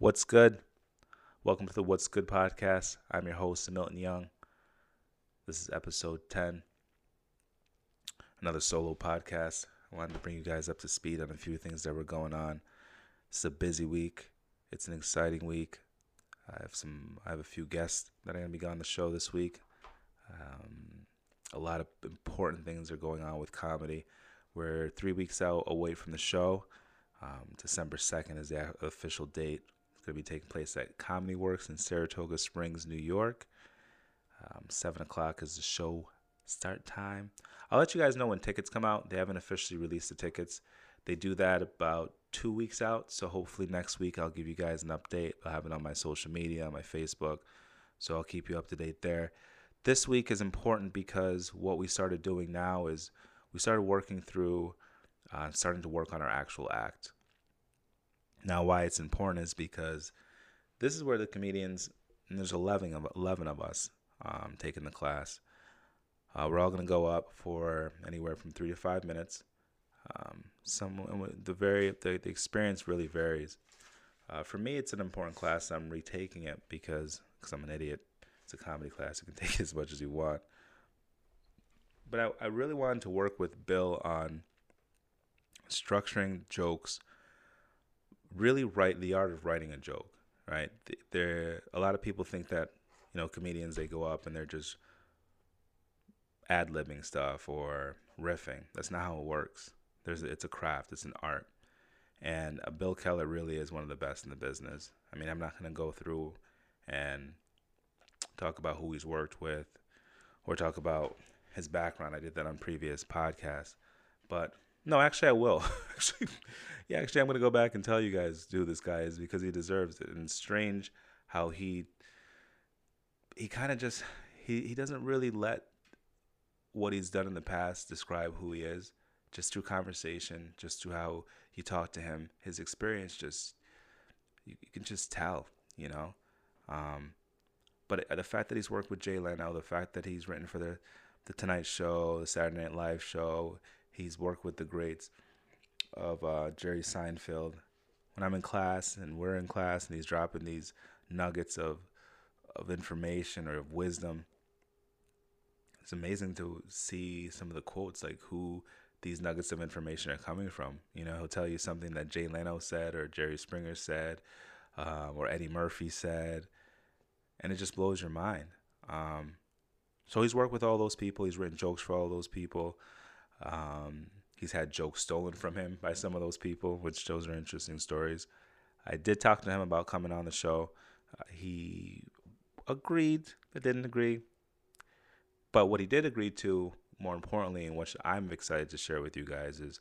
What's good? Welcome to the What's Good podcast. I'm your host, Milton Young. This is episode 10, another solo podcast. I wanted to bring you guys up to speed on a few things that were going on. It's a busy week. It's an exciting week. I have some. I have a few guests that are going to be on the show this week. Um, a lot of important things are going on with comedy. We're three weeks out away from the show. Um, December 2nd is the official date. Going to be taking place at Comedy Works in Saratoga Springs, New York. Um, 7 o'clock is the show start time. I'll let you guys know when tickets come out. They haven't officially released the tickets. They do that about two weeks out. So hopefully next week I'll give you guys an update. I'll have it on my social media, on my Facebook. So I'll keep you up to date there. This week is important because what we started doing now is we started working through, uh, starting to work on our actual act. Now, why it's important is because this is where the comedians, and there's 11 of, 11 of us um, taking the class. Uh, we're all going to go up for anywhere from three to five minutes. Um, some the very the, the experience really varies. Uh, for me, it's an important class. I'm retaking it because because I'm an idiot. It's a comedy class. You can take it as much as you want. But I, I really wanted to work with Bill on structuring jokes. Really write the art of writing a joke. Right. There, a lot of people think that you know comedians they go up and they're just ad libbing stuff or riffing. That's not how it works. There's it's a craft. It's an art. And uh, Bill Keller really is one of the best in the business. I mean, I'm not going to go through and talk about who he's worked with or talk about his background. I did that on previous podcasts. But no, actually, I will. actually, yeah, actually, I'm going to go back and tell you guys who this guy is because he deserves it. And it's strange how he he kind of just he, he doesn't really let what he's done in the past describe who he is just through conversation, just through how you talk to him, his experience just you, you can just tell, you know. Um, but the fact that he's worked with Jay Leno, the fact that he's written for the the Tonight Show, the Saturday Night Live show, he's worked with the greats of uh, Jerry Seinfeld. When I'm in class and we're in class and he's dropping these nuggets of of information or of wisdom, it's amazing to see some of the quotes like who these nuggets of information are coming from. You know, he'll tell you something that Jay Leno said or Jerry Springer said um, or Eddie Murphy said, and it just blows your mind. Um, so he's worked with all those people. He's written jokes for all those people. Um, he's had jokes stolen from him by some of those people, which those are interesting stories. I did talk to him about coming on the show. Uh, he agreed, but didn't agree. But what he did agree to more importantly, and what I'm excited to share with you guys is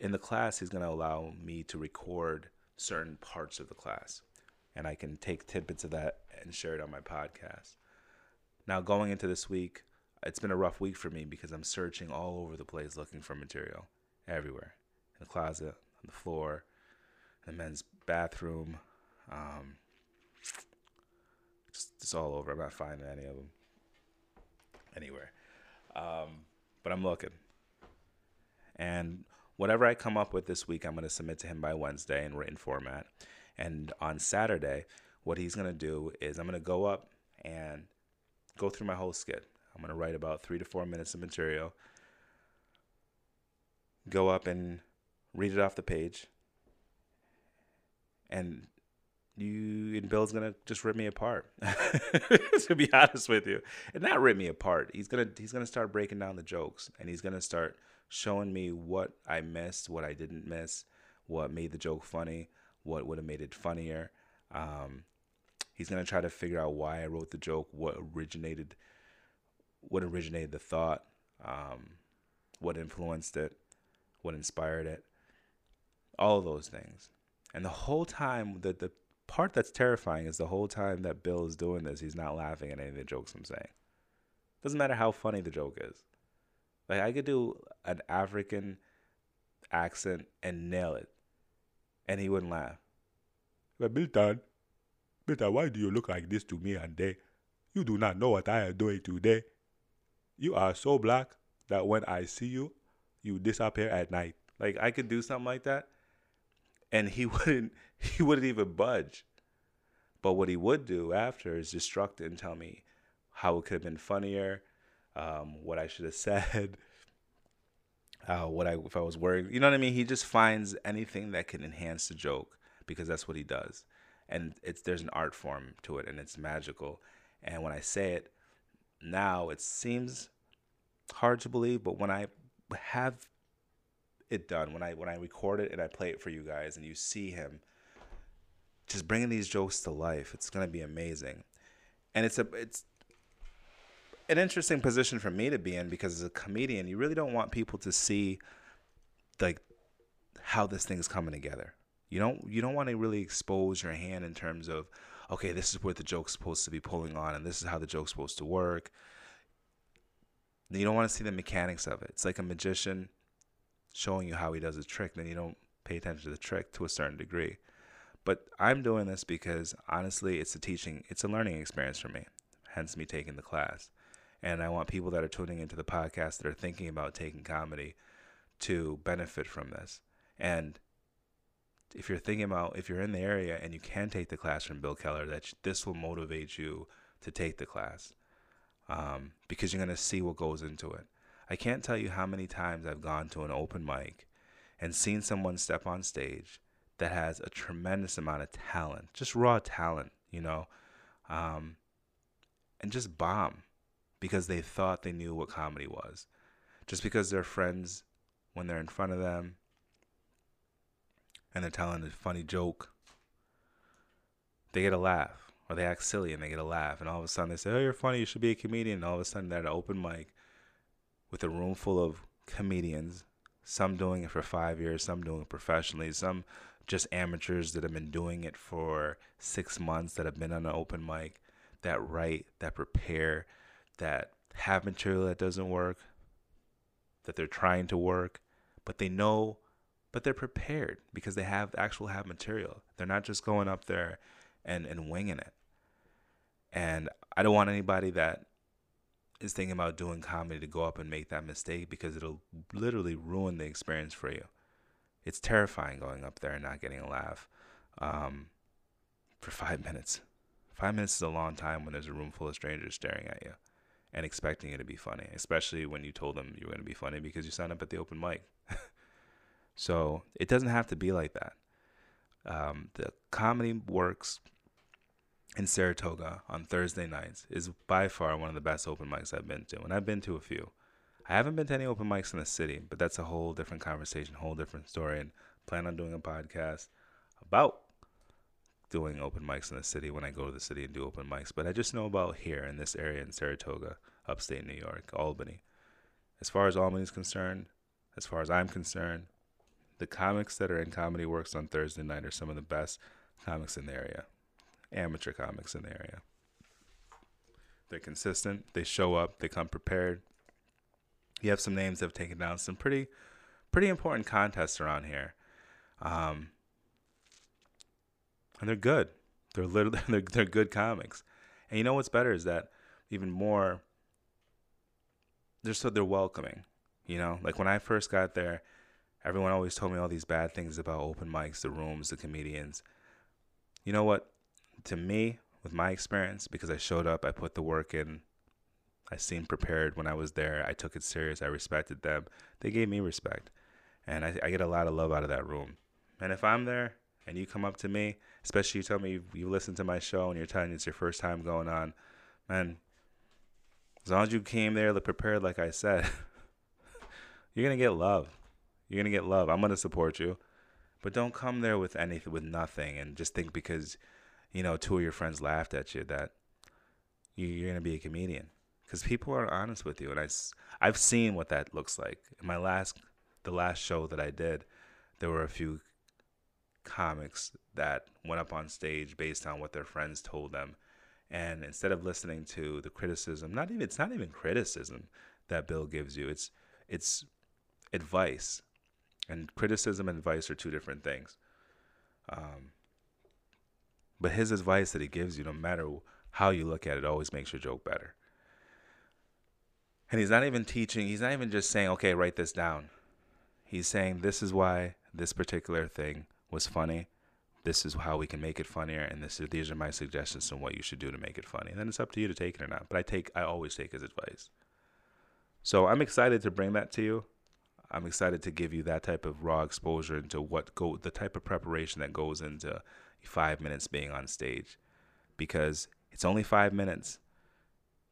in the class, he's going to allow me to record certain parts of the class. And I can take tidbits of that and share it on my podcast. Now, going into this week, it's been a rough week for me because I'm searching all over the place looking for material everywhere in the closet, on the floor, in the men's bathroom. Um, just, just all over. I'm not finding any of them anywhere. Um, but I'm looking. And whatever I come up with this week, I'm going to submit to him by Wednesday in written format. And on Saturday, what he's going to do is I'm going to go up and go through my whole skit. I'm going to write about three to four minutes of material, go up and read it off the page, and you and Bill's gonna just rip me apart. to be honest with you, and not rip me apart. He's gonna he's gonna start breaking down the jokes, and he's gonna start showing me what I missed, what I didn't miss, what made the joke funny, what would have made it funnier. Um, he's gonna try to figure out why I wrote the joke, what originated, what originated the thought, um, what influenced it, what inspired it, all of those things. And the whole time, the the part that's terrifying is the whole time that Bill is doing this, he's not laughing at any of the jokes I'm saying. Doesn't matter how funny the joke is. Like I could do an African accent and nail it, and he wouldn't laugh. But Milton, Milton, why do you look like this to me and? You do not know what I am doing today. You are so black that when I see you, you disappear at night. Like I could do something like that, and he wouldn't he wouldn't even budge. But what he would do after is destruct it and tell me how it could have been funnier, um, what I should have said, uh, what I if I was worried. You know what I mean? He just finds anything that can enhance the joke because that's what he does, and it's there's an art form to it and it's magical. And when I say it now, it seems hard to believe, but when I have it done, when I when I record it and I play it for you guys, and you see him just bringing these jokes to life, it's gonna be amazing. And it's a it's an interesting position for me to be in because as a comedian, you really don't want people to see like how this thing's coming together. You don't you don't want to really expose your hand in terms of okay, this is what the joke's supposed to be pulling on and this is how the joke's supposed to work. You don't want to see the mechanics of it. It's like a magician showing you how he does a trick, then you don't pay attention to the trick to a certain degree. But I'm doing this because honestly, it's a teaching, it's a learning experience for me, hence me taking the class. And I want people that are tuning into the podcast that are thinking about taking comedy to benefit from this. And if you're thinking about if you're in the area and you can take the class from Bill Keller, that this will motivate you to take the class um, because you're gonna see what goes into it. I can't tell you how many times I've gone to an open mic and seen someone step on stage that has a tremendous amount of talent, just raw talent, you know, um, and just bomb because they thought they knew what comedy was. Just because their friends, when they're in front of them and they're telling a funny joke, they get a laugh or they act silly and they get a laugh. And all of a sudden they say, Oh, you're funny. You should be a comedian. And all of a sudden they're at an open mic with a room full of comedians, some doing it for five years, some doing it professionally, some just amateurs that have been doing it for six months that have been on an open mic that write, that prepare, that have material that doesn't work, that they're trying to work, but they know, but they're prepared because they have actual have material. They're not just going up there and, and winging it. And I don't want anybody that is thinking about doing comedy to go up and make that mistake because it'll literally ruin the experience for you. It's terrifying going up there and not getting a laugh um, for five minutes. Five minutes is a long time when there's a room full of strangers staring at you and expecting you to be funny, especially when you told them you were going to be funny because you signed up at the open mic. so it doesn't have to be like that. Um, the comedy works in Saratoga on Thursday nights is by far one of the best open mics I've been to, and I've been to a few. I haven't been to any open mics in the city, but that's a whole different conversation, whole different story, and plan on doing a podcast about doing open mics in the city when I go to the city and do open mics. But I just know about here in this area in Saratoga, upstate New York, Albany. As far as Albany is concerned, as far as I'm concerned, the comics that are in Comedy Works on Thursday night are some of the best comics in the area amateur comics in the area. They're consistent. They show up. They come prepared. You have some names that have taken down some pretty, pretty important contests around here, um, and they're good. They're literally they're, they're good comics. And you know what's better is that even more. They're so they're welcoming. You know, like when I first got there, everyone always told me all these bad things about open mics, the rooms, the comedians. You know what? to me, with my experience, because I showed up, I put the work in, I seemed prepared when I was there. I took it serious. I respected them. They gave me respect. And I, I get a lot of love out of that room. And if I'm there and you come up to me, especially you tell me you, you listen to my show and you're telling me it's your first time going on, man, as long as you came there prepared, like I said, you're going to get love. You're to get love. I'm to support you. But don't come there with anything, with nothing, and just think because you know, two of your friends laughed at you that you're to be a comedian because people are honest with you. And I, I've seen what that looks like. In my last, the last show that I did, there were a few comics that went up on stage based on what their friends told them. And instead of listening to the criticism, not even, it's not even criticism that Bill gives you. It's, it's advice. And criticism and advice are two different things. Um, but his advice that he gives you, no matter how you look at it, always makes your joke better. And he's not even teaching, he's not even just saying, okay, write this down. He's saying, this is why this particular thing was funny, this is how we can make it funnier, and this is, these are my suggestions on what you should do to make it funny. And then it's up to you to take it or not. But I take, I always take his advice. So I'm excited to bring that to you. I'm excited to give you that type of raw exposure into what go the type of preparation that goes into five minutes being on stage, because it's only five minutes,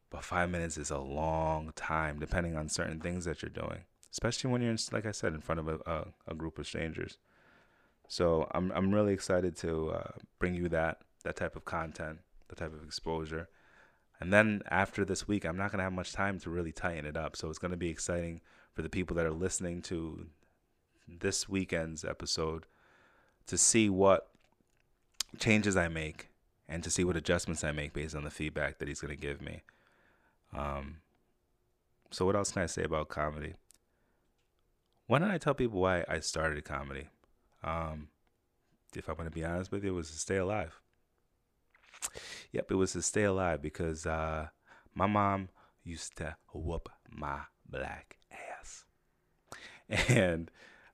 but five minutes is a long time depending on certain things that you're doing, especially when you're in, like I said in front of a, a, a group of strangers. So I'm I'm really excited to uh, bring you that that type of content, the type of exposure. And then after this week, I'm not gonna have much time to really tighten it up. So it's gonna be exciting for the people that are listening to this weekend's episode to see what changes I make and to see what adjustments I make based on the feedback that he's gonna give me. Um, so what else can I say about comedy? Why don't I tell people why I started comedy? Um, if I'm going to be honest with you, it was to stay alive. Yep, it was to stay alive because uh, my mom used to whoop my black. And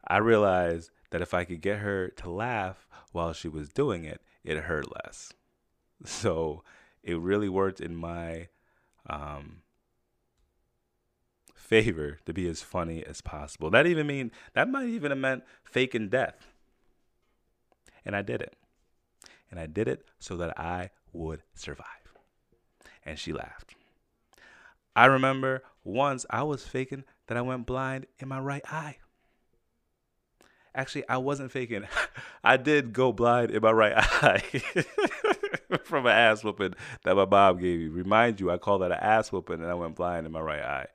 I realized that if I could get her to laugh while she was doing it, it hurt less. So it really worked in my um, favor to be as funny as possible. That even mean that might even have meant faking death. And I did it. And I did it so that I would survive. And she laughed. I remember once I was faking that I went blind in my right eye. Actually, I wasn't faking. I did go blind in my right eye from an ass whooping that my mom gave me. Remind you, I call that an ass whooping and I went blind in my right eye.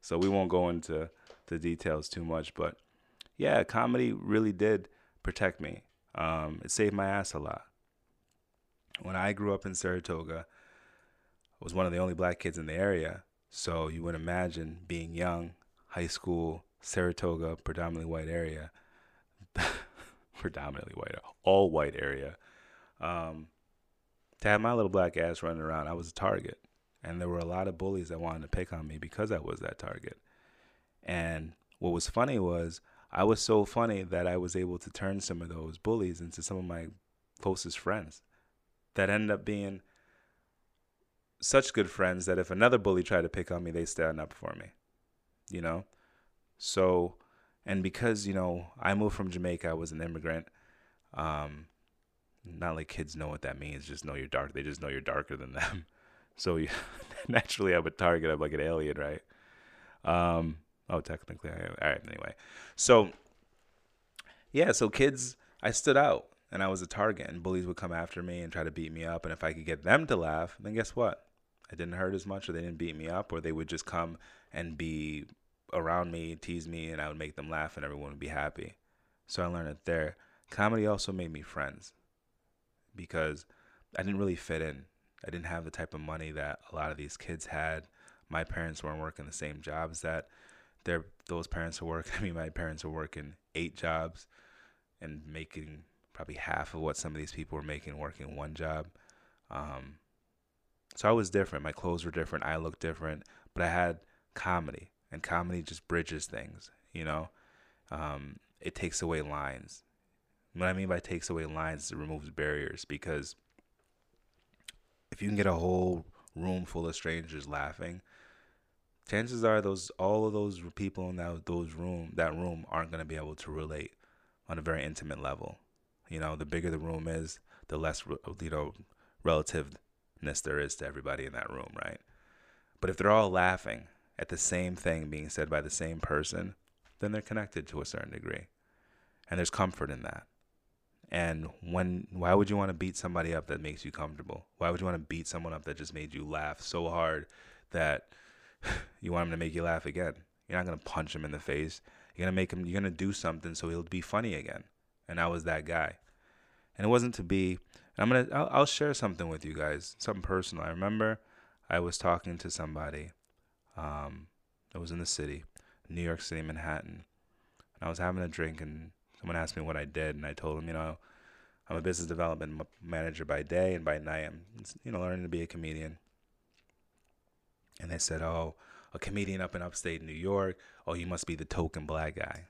So we won't go into the details too much, but yeah, comedy really did protect me. Um, it saved my ass a lot. When I grew up in Saratoga, I was one of the only black kids in the area. So you would imagine being young, high school, Saratoga, predominantly white area, predominantly white, all white area. Um, to have my little black ass running around, I was a target. And there were a lot of bullies that wanted to pick on me because I was that target. And what was funny was I was so funny that I was able to turn some of those bullies into some of my closest friends that ended up being such good friends that if another bully tried to pick on me, they stand up for me, you know? So, and because, you know, I moved from Jamaica, I was an immigrant. Um, not like kids know what that means, just know you're dark. They just know you're darker than them. So you, naturally, I'm a target. I'm like an alien, right? Um, Oh, technically, I. All right. Anyway, so yeah, so kids, I stood out and I was a target, and bullies would come after me and try to beat me up. And if I could get them to laugh, then guess what? I didn't hurt as much, or they didn't beat me up, or they would just come and be around me, tease me, and I would make them laugh, and everyone would be happy. So I learned it there. Comedy also made me friends because I didn't really fit in. I didn't have the type of money that a lot of these kids had. My parents weren't working the same jobs that their those parents were working. I mean, my parents were working eight jobs and making probably half of what some of these people were making working one job. Um, so I was different. My clothes were different. I looked different, but I had comedy, and comedy just bridges things. You know, um, it takes away lines. What I mean by takes away lines, is it removes barriers because if you can get a whole room full of strangers laughing, chances are those all of those people in that those room that room aren't going to be able to relate on a very intimate level. You know, the bigger the room is, the less you know relativeness there is to everybody in that room, right? But if they're all laughing at the same thing being said by the same person, then they're connected to a certain degree. And there's comfort in that. And when why would you want to beat somebody up that makes you comfortable? Why would you want to beat someone up that just made you laugh so hard that you want him to make you laugh again. You're not gonna punch him in the face. You're gonna make him. You're gonna do something so he'll be funny again. And I was that guy. And it wasn't to be. I'm gonna. I'll, I'll share something with you guys. Something personal. I remember I was talking to somebody. Um, I was in the city, New York City, Manhattan, and I was having a drink, and someone asked me what I did, and I told them, you know, I'm a business development manager by day, and by night, I'm, you know, learning to be a comedian and they said, "Oh, a comedian up in upstate New York. Oh, you must be the token black guy."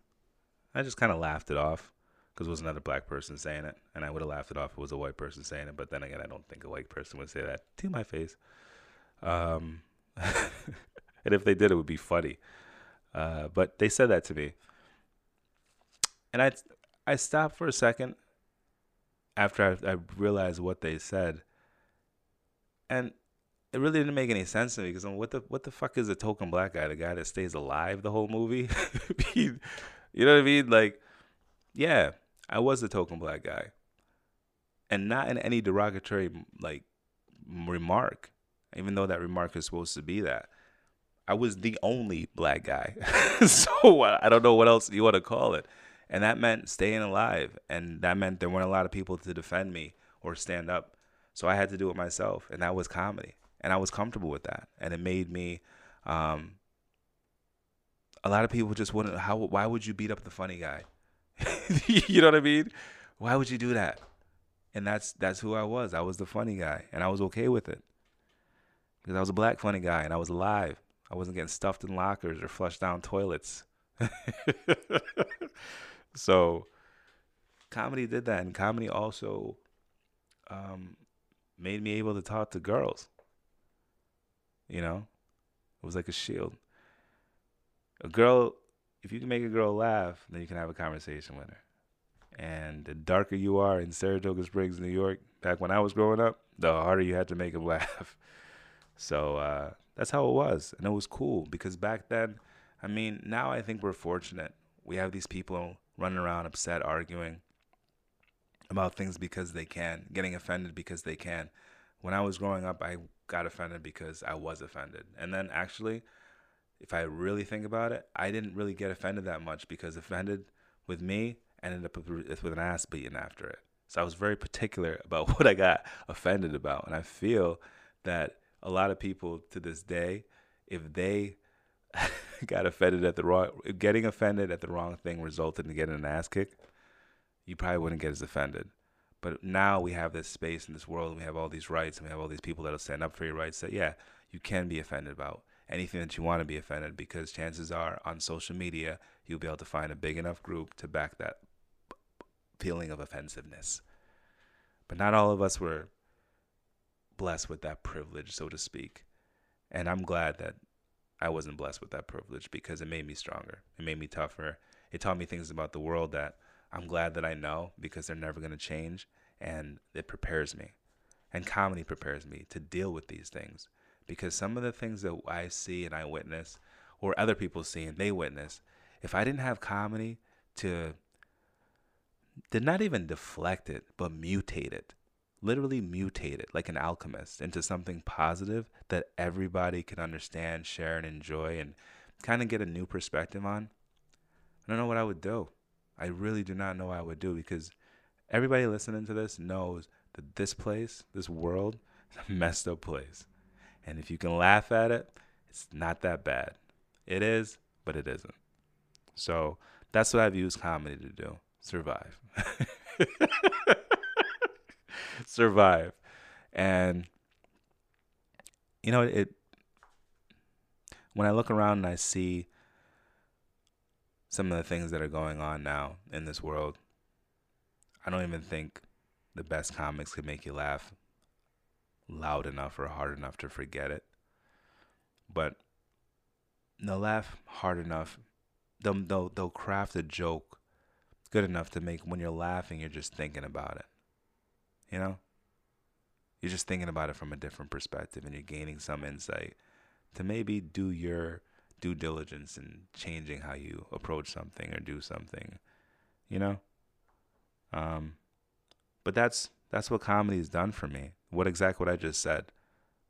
I just kind of laughed it off because it was another black person saying it, and I would have laughed it off if it was a white person saying it. But then again, I don't think a white person would say that to my face. Um, and if they did, it would be funny. Uh, but they said that to me, and I I stopped for a second after I, I realized what they said, and it really didn't make any sense to me because what the what the fuck is a token black guy? The guy that stays alive the whole movie? you know what I mean? Like, yeah, I was a token black guy, and not in any derogatory like remark, even though that remark is supposed to be that. I was the only black guy, so I don't know what else you want to call it, and that meant staying alive, and that meant there weren't a lot of people to defend me or stand up, so I had to do it myself, and that was comedy, and I was comfortable with that, and it made me. Um, a lot of people just wouldn't. How? Why would you beat up the funny guy? you know what I mean? Why would you do that? And that's that's who I was. I was the funny guy, and I was okay with it because I was a black funny guy, and I was alive. I wasn't getting stuffed in lockers or flushed down toilets. so, comedy did that, and comedy also um, made me able to talk to girls. You know, it was like a shield. A girl if you can make a girl laugh, then you can have a conversation with her. And the darker you are in Saratoga Springs, New York, back when I was growing up, the harder you had to make them laugh. So uh, that's how it was. And it was cool because back then, I mean, now I think we're fortunate. We have these people running around upset, arguing about things because they can, getting offended because they can. When I was growing up, I got offended because I was offended. And then actually, if I really think about it, I didn't really get offended that much because offended with me ended up with, an ass beating after it. So I was very particular about what I got offended about. And I feel that a lot of people to this day, if they got offended at the wrong, getting offended at the wrong thing resulted in getting an ass kick, you probably wouldn't get as offended. But now we have this space in this world, and we have all these rights, and we have all these people that'll stand up for your rights. That yeah, you can be offended about anything that you want to be offended because chances are on social media you'll be able to find a big enough group to back that feeling of offensiveness. But not all of us were blessed with that privilege, so to speak. And I'm glad that I wasn't blessed with that privilege because it made me stronger. It made me tougher. It taught me things about the world that I'm glad that I know because they're never going to change. And it prepares me. And comedy prepares me to deal with these things because some of the things that I see and I witness, or other people see and they witness, if I didn't have comedy to, to not even deflect it, but mutate it, literally mutate it like an alchemist into something positive that everybody can understand, share, and enjoy, and kind of get a new perspective on, I don't know what I would do. I really do not know what I would do because everybody listening to this knows that this place, this world, is a messed up place. And if you can laugh at it, it's not that bad. It is, but it isn't. So that's what I've used comedy to do survive. survive. And, you know, it, when I look around and I see some of the things that are going on now in this world, I don't even think the best comics could make you laugh loud enough or hard enough to forget it. But they'll laugh hard enough. They'll, they'll, they'll craft a joke good enough to make when you're laughing, you're just thinking about it. You know? You're just thinking about it from a different perspective and you're gaining some insight to maybe do your due diligence in changing how you approach something or do something. You know? Um, but that's that's what comedy has done for me what exactly what I just said.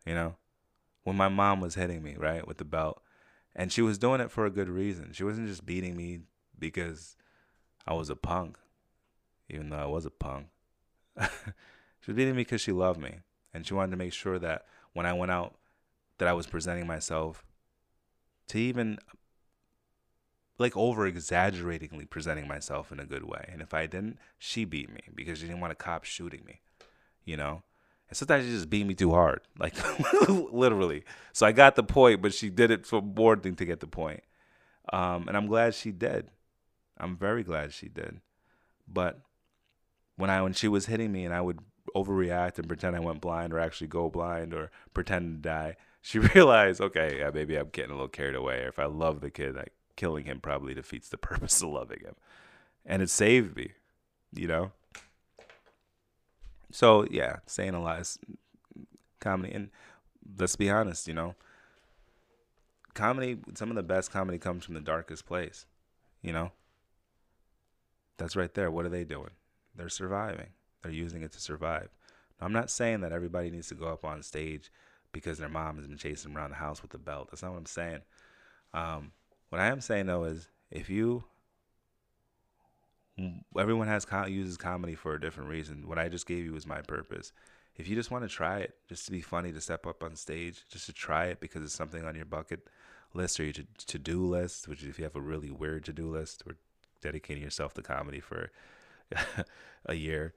You know, when my mom was hitting me right with the belt, and she was doing it for a good reason. She wasn't just beating me because I was a punk, even though I was a punk. she was beating me because she loved me, and she wanted to make sure that when I went out, that I was presenting myself to even like over exaggeratingly presenting myself in a good way. And if I didn't, she beat me because she didn't want a cop shooting me, you know? And sometimes she just beat me too hard, like literally. So I got the point, but she did it for more than to get the point. Um, and I'm glad she did. I'm very glad she did. But when I when she was hitting me and I would overreact and pretend I went blind or actually go blind or pretend to die, she realized, okay, yeah, maybe I'm getting a little carried away. Or if I love the kid, like killing him probably defeats the purpose of loving him. And it saved me, you know? So yeah, saying a lot is comedy and let's be honest, you know. Comedy some of the best comedy comes from the darkest place, you know? That's right there. What are they doing? They're surviving. They're using it to survive. Now, I'm not saying that everybody needs to go up on stage because their mom has been chasing them around the house with a belt. That's not what I'm saying. Um, what I am saying though is if you everyone has uses comedy for a different reason. What I just gave you was my purpose. If you just want to try it, just to be funny, to step up on stage, just to try it because it's something on your bucket list or your to do list, which if you have a really weird to do list or dedicating yourself to comedy for a year,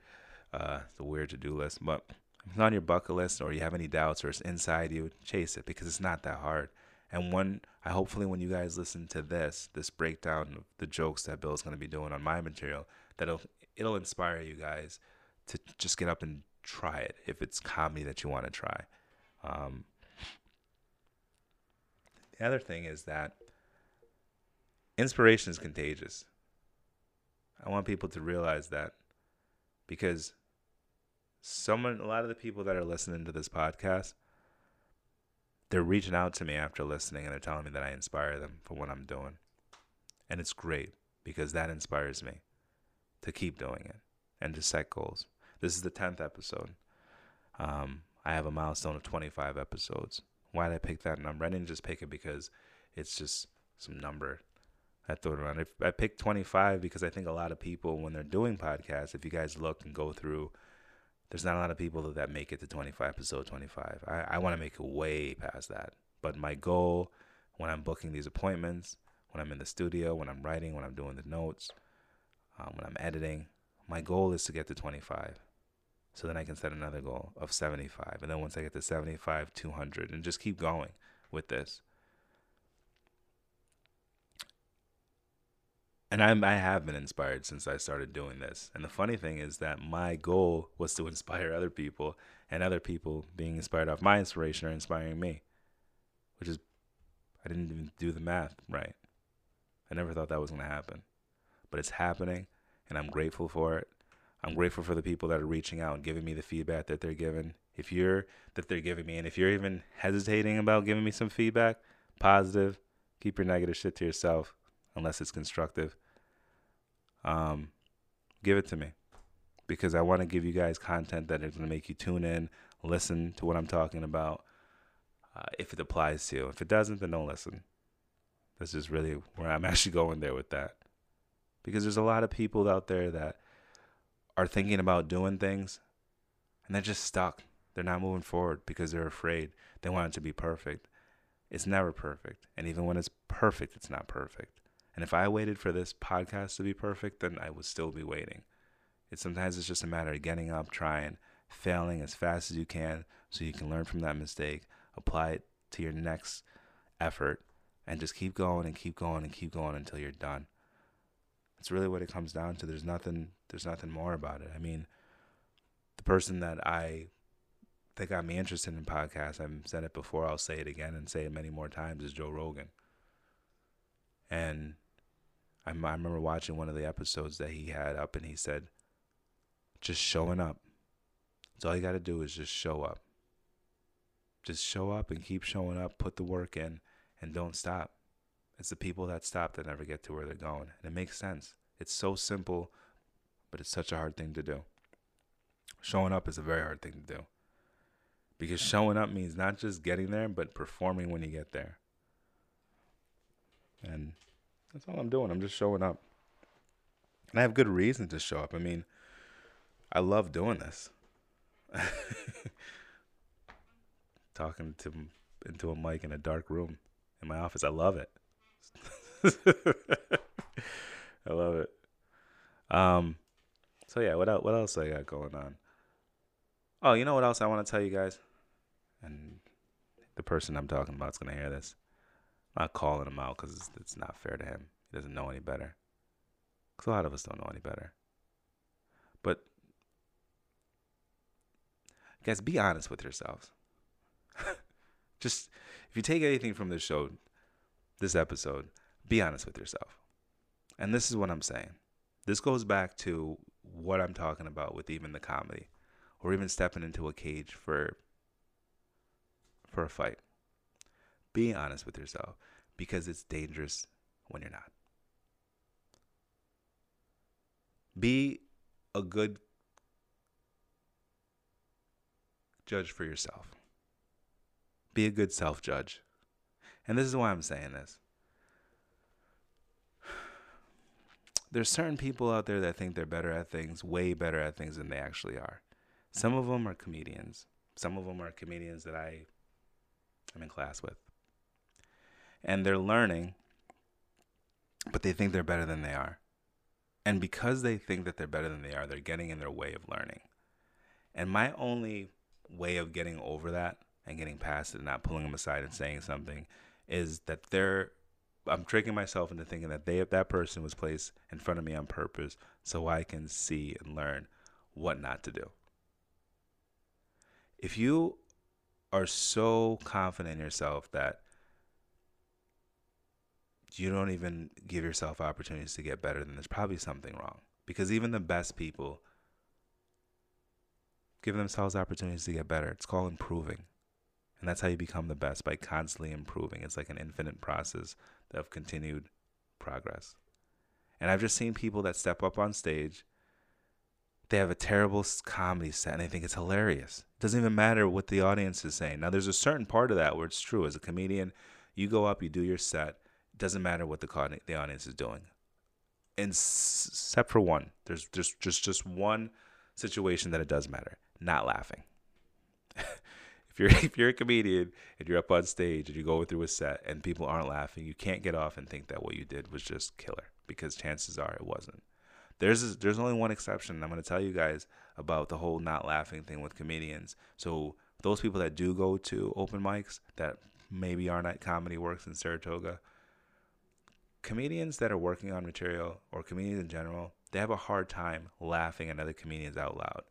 uh, the weird to do list. But if it's on your bucket list or you have any doubts or it's inside you, chase it because it's not that hard. And when I hopefully when you guys listen to this, this breakdown of the jokes that Bill's gonna be doing on my material, that'll it'll inspire you guys to just get up and try it if it's comedy that you want to try. Um, the other thing is that inspiration is contagious. I want people to realize that because someone, a lot of the people that are listening to this podcast, they're reaching out to me after listening and they're telling me that I inspire them for what I'm doing. And it's great because that inspires me to keep doing it and to set goals. This is the 10th episode. Um, I have a milestone of 25 episodes. Why did I pick that number? I didn't just pick it because it's just some number I threw it around. I picked 25 because I think a lot of people, when they're doing podcasts, if you guys look and go through, there's not a lot of people that make it to 25 episode 25. I, I want to make it way past that. But my goal when I'm booking these appointments, when I'm in the studio, when I'm writing, when I'm doing the notes, um, when I'm editing, my goal is to get to 25. So then I can set another goal of 75. And then once I get to 75, 200, and just keep going with this. And I'm, I have been inspired since I started doing this. And the funny thing is that my goal was to inspire other people, and other people being inspired off my inspiration are inspiring me, which is, I didn't even do the math right. I never thought that was going to happen. But it's happening, and I'm grateful for it. I'm grateful for the people that are reaching out and giving me the feedback that they're giving. If you're, that they're giving me, and if you're even hesitating about giving me some feedback, positive, keep your negative shit to yourself unless it's constructive um, give it to me because I want to give you guys content that is going to make you tune in, listen to what I'm talking about. Uh, if it applies to you, if it doesn't, then don't listen. This is really where I'm actually going there with that, because there's a lot of people out there that are thinking about doing things, and they're just stuck. They're not moving forward because they're afraid. They want it to be perfect. It's never perfect, and even when it's perfect, it's not perfect. And if I waited for this podcast to be perfect, then I would still be waiting. It sometimes it's just a matter of getting up, trying, failing as fast as you can so you can learn from that mistake, apply it to your next effort, and just keep going and keep going and keep going until you're done. That's really what it comes down to. There's nothing there's nothing more about it. I mean, the person that I that got me interested in podcasts, I've said it before, I'll say it again and say it many more times, is Joe Rogan. And I, I remember watching one of the episodes that he had up, and he said, just showing up. That's all you got to do is just show up. Just show up and keep showing up, put the work in, and don't stop. It's the people that stop that never get to where they're going. And it makes sense. It's so simple, but it's such a hard thing to do. Showing up is a very hard thing to do. Because showing up means not just getting there, but performing when you get there. And that's all I'm doing. I'm just showing up. And I have good reason to show up. I mean, I love doing this. Talking to into a mic in a dark room in my office. I love it. I love it. Um so yeah, what else what else I got going on? Oh, you know what else I want to tell you guys? And the person I'm talking about is going to hear this. I'm not calling him out because it's, it's not fair to him. He doesn't know any better. Because a lot of us don't know any better. But guys, be honest with yourselves. Just if you take anything from this show, this episode, be honest with yourself. And this is what I'm saying. This goes back to what I'm talking about with even the comedy or even stepping into a cage for for a fight. Be honest with yourself because it's dangerous when you're not. Be a good judge for yourself. Be a good self judge. And this is why I'm saying this. There's certain people out there that think they're better at things, way better at things than they actually are. Some of them are comedians. Some of them are comedians that I am in class with. And they're learning, but they think they're better than they are. And because they think that they're better than they are, they're getting in their way of learning. And my only way of getting over that and getting past it and not pulling them aside and saying something is that they're I'm tricking myself into thinking that they that person was placed in front of me on purpose so I can see and learn what not to do. If you are so confident in yourself that you don't even give yourself opportunities to get better, then there's probably something wrong. Because even the best people give themselves opportunities to get better. It's called improving. And that's how you become the best by constantly improving. It's like an infinite process of continued progress. And I've just seen people that step up on stage, they have a terrible comedy set and they think it's hilarious. It doesn't even matter what the audience is saying. Now, there's a certain part of that where it's true. As a comedian, you go up, you do your set, doesn't matter what the, the audience is doing. Except for one. There's just, just, just one situation that it does matter not laughing. if you're if you're a comedian and you're up on stage and you go through a set and people aren't laughing, you can't get off and think that what you did was just killer because chances are it wasn't. There's there's only one exception. I'm going to tell you guys about the whole not laughing thing with comedians. So those people that do go to open mics that maybe aren't at Comedy Works in Saratoga, comedians that are working on material or comedians in general, they have a hard time laughing at other comedians out loud.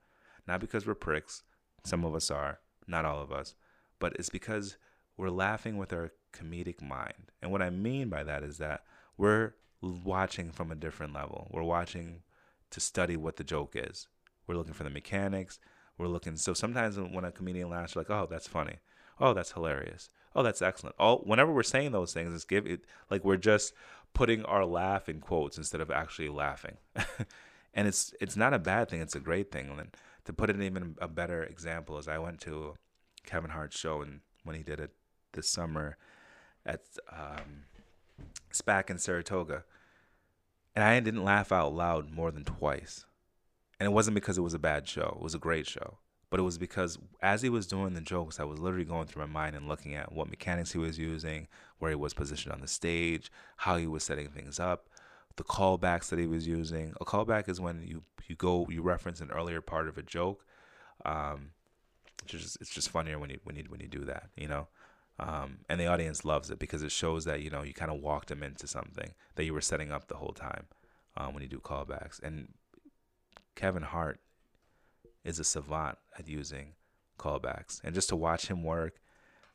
Not because we're pricks, some of us are, not all of us, but it's because we're laughing with our comedic mind. And what I mean by that is that we're watching from a different level. We're watching to study what the joke is. We're looking for the mechanics. We're looking. So sometimes when a comedian laughs, you're like, "Oh, that's funny. Oh, that's hilarious. Oh, that's excellent." All whenever we're saying those things, it's give it like we're just putting our laugh in quotes instead of actually laughing. and it's it's not a bad thing. It's a great thing. And to put in even a better example is I went to Kevin Hart's show and when he did it this summer at um, SPAC in Saratoga, and I didn't laugh out loud more than twice. And it wasn't because it was a bad show; it was a great show. But it was because as he was doing the jokes, I was literally going through my mind and looking at what mechanics he was using, where he was positioned on the stage, how he was setting things up, the callbacks that he was using. A callback is when you you go you reference an earlier part of a joke. Um, it's just it's just funnier when you when you when you do that, you know. Um, and the audience loves it because it shows that you know you kind of walked them into something that you were setting up the whole time um, when you do callbacks. And Kevin Hart is a savant at using callbacks, and just to watch him work,